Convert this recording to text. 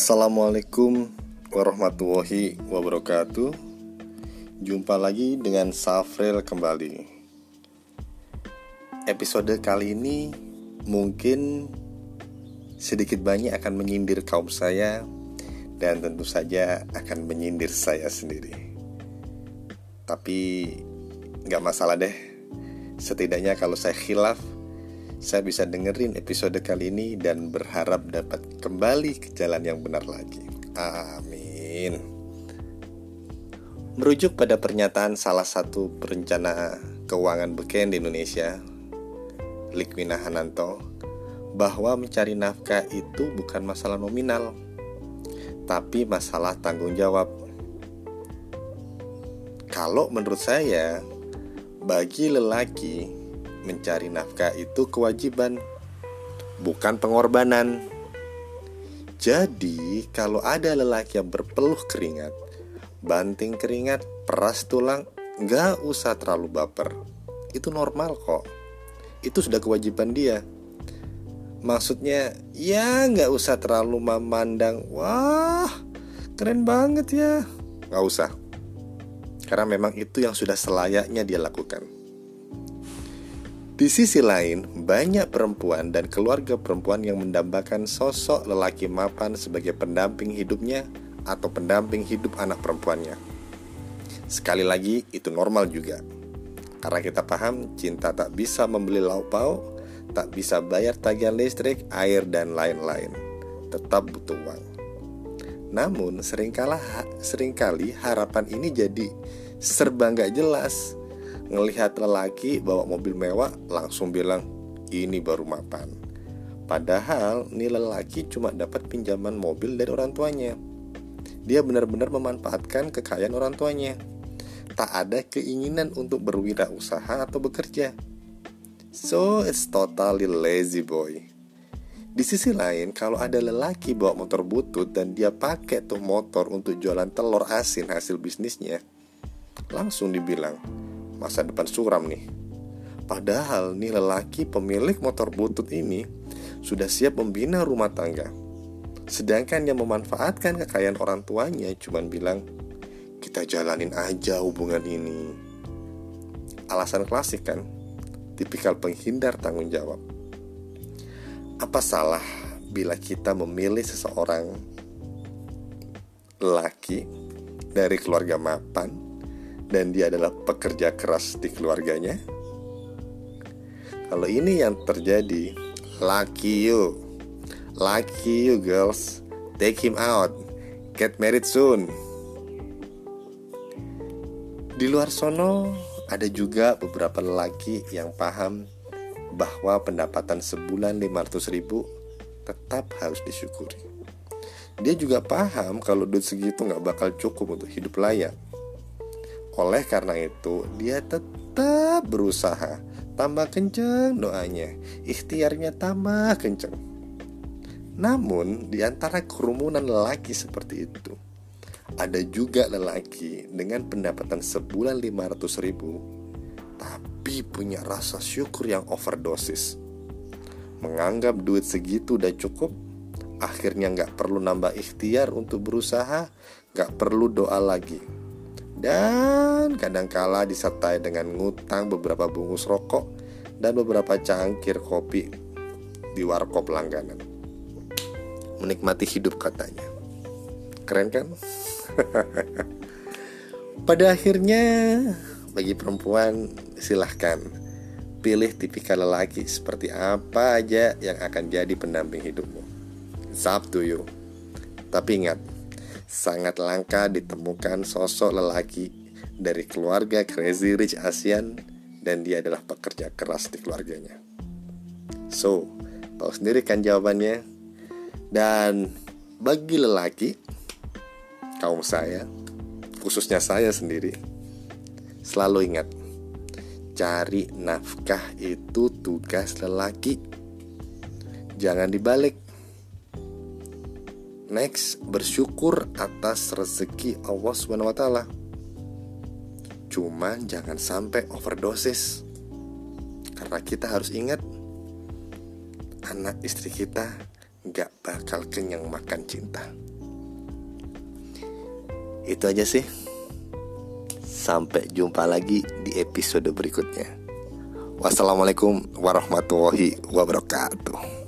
Assalamualaikum warahmatullahi wabarakatuh. Jumpa lagi dengan Safril kembali. Episode kali ini mungkin sedikit banyak akan menyindir kaum saya Dan tentu saja akan menyindir saya sendiri. Tapi gak masalah deh. Setidaknya kalau saya khilaf saya bisa dengerin episode kali ini dan berharap dapat kembali ke jalan yang benar lagi. Amin. Merujuk pada pernyataan salah satu perencana keuangan beken di Indonesia, Likwina Hananto, bahwa mencari nafkah itu bukan masalah nominal, tapi masalah tanggung jawab. Kalau menurut saya, bagi lelaki mencari nafkah itu kewajiban, bukan pengorbanan. Jadi, kalau ada lelaki yang berpeluh keringat, banting keringat, peras tulang, nggak usah terlalu baper. Itu normal kok. Itu sudah kewajiban dia. Maksudnya, ya nggak usah terlalu memandang, wah, keren banget ya. Nggak usah. Karena memang itu yang sudah selayaknya dia lakukan. Di sisi lain, banyak perempuan dan keluarga perempuan yang mendambakan sosok lelaki mapan sebagai pendamping hidupnya atau pendamping hidup anak perempuannya. Sekali lagi, itu normal juga. Karena kita paham, cinta tak bisa membeli lauk pauk, tak bisa bayar tagihan listrik, air, dan lain-lain. Tetap butuh uang. Namun, sering kali harapan ini jadi serba nggak jelas ngelihat lelaki bawa mobil mewah langsung bilang ini baru mapan. Padahal nih lelaki cuma dapat pinjaman mobil dari orang tuanya. Dia benar-benar memanfaatkan kekayaan orang tuanya. Tak ada keinginan untuk berwirausaha atau bekerja. So it's totally lazy boy. Di sisi lain, kalau ada lelaki bawa motor butut dan dia pakai tuh motor untuk jualan telur asin hasil bisnisnya, langsung dibilang, masa depan suram nih. Padahal nih lelaki pemilik motor butut ini sudah siap membina rumah tangga. Sedangkan yang memanfaatkan kekayaan orang tuanya cuma bilang, kita jalanin aja hubungan ini. Alasan klasik kan, tipikal penghindar tanggung jawab. Apa salah bila kita memilih seseorang laki dari keluarga mapan dan dia adalah pekerja keras di keluarganya. Kalau ini yang terjadi, lucky you, lucky you girls, take him out, get married soon. Di luar sono ada juga beberapa lelaki yang paham bahwa pendapatan sebulan 500 ribu tetap harus disyukuri. Dia juga paham kalau duit segitu nggak bakal cukup untuk hidup layak oleh karena itu, dia tetap berusaha tambah kenceng doanya, ikhtiarnya tambah kenceng. Namun, di antara kerumunan lelaki seperti itu, ada juga lelaki dengan pendapatan sebulan 500 ribu, tapi punya rasa syukur yang overdosis. Menganggap duit segitu udah cukup, akhirnya nggak perlu nambah ikhtiar untuk berusaha, nggak perlu doa lagi dan kadangkala disertai dengan ngutang beberapa bungkus rokok dan beberapa cangkir kopi di warkop langganan. Menikmati hidup katanya. Keren kan? Pada akhirnya bagi perempuan silahkan pilih tipikal lelaki seperti apa aja yang akan jadi pendamping hidupmu. It's up to you. Tapi ingat, sangat langka ditemukan sosok lelaki dari keluarga Crazy Rich Asian dan dia adalah pekerja keras di keluarganya. So, tahu sendiri kan jawabannya. Dan bagi lelaki, kaum saya, khususnya saya sendiri, selalu ingat, cari nafkah itu tugas lelaki. Jangan dibalik, Next, bersyukur atas rezeki Allah SWT. Cuman jangan sampai overdosis. Karena kita harus ingat anak istri kita gak bakal kenyang makan cinta. Itu aja sih. Sampai jumpa lagi di episode berikutnya. Wassalamualaikum warahmatullahi wabarakatuh.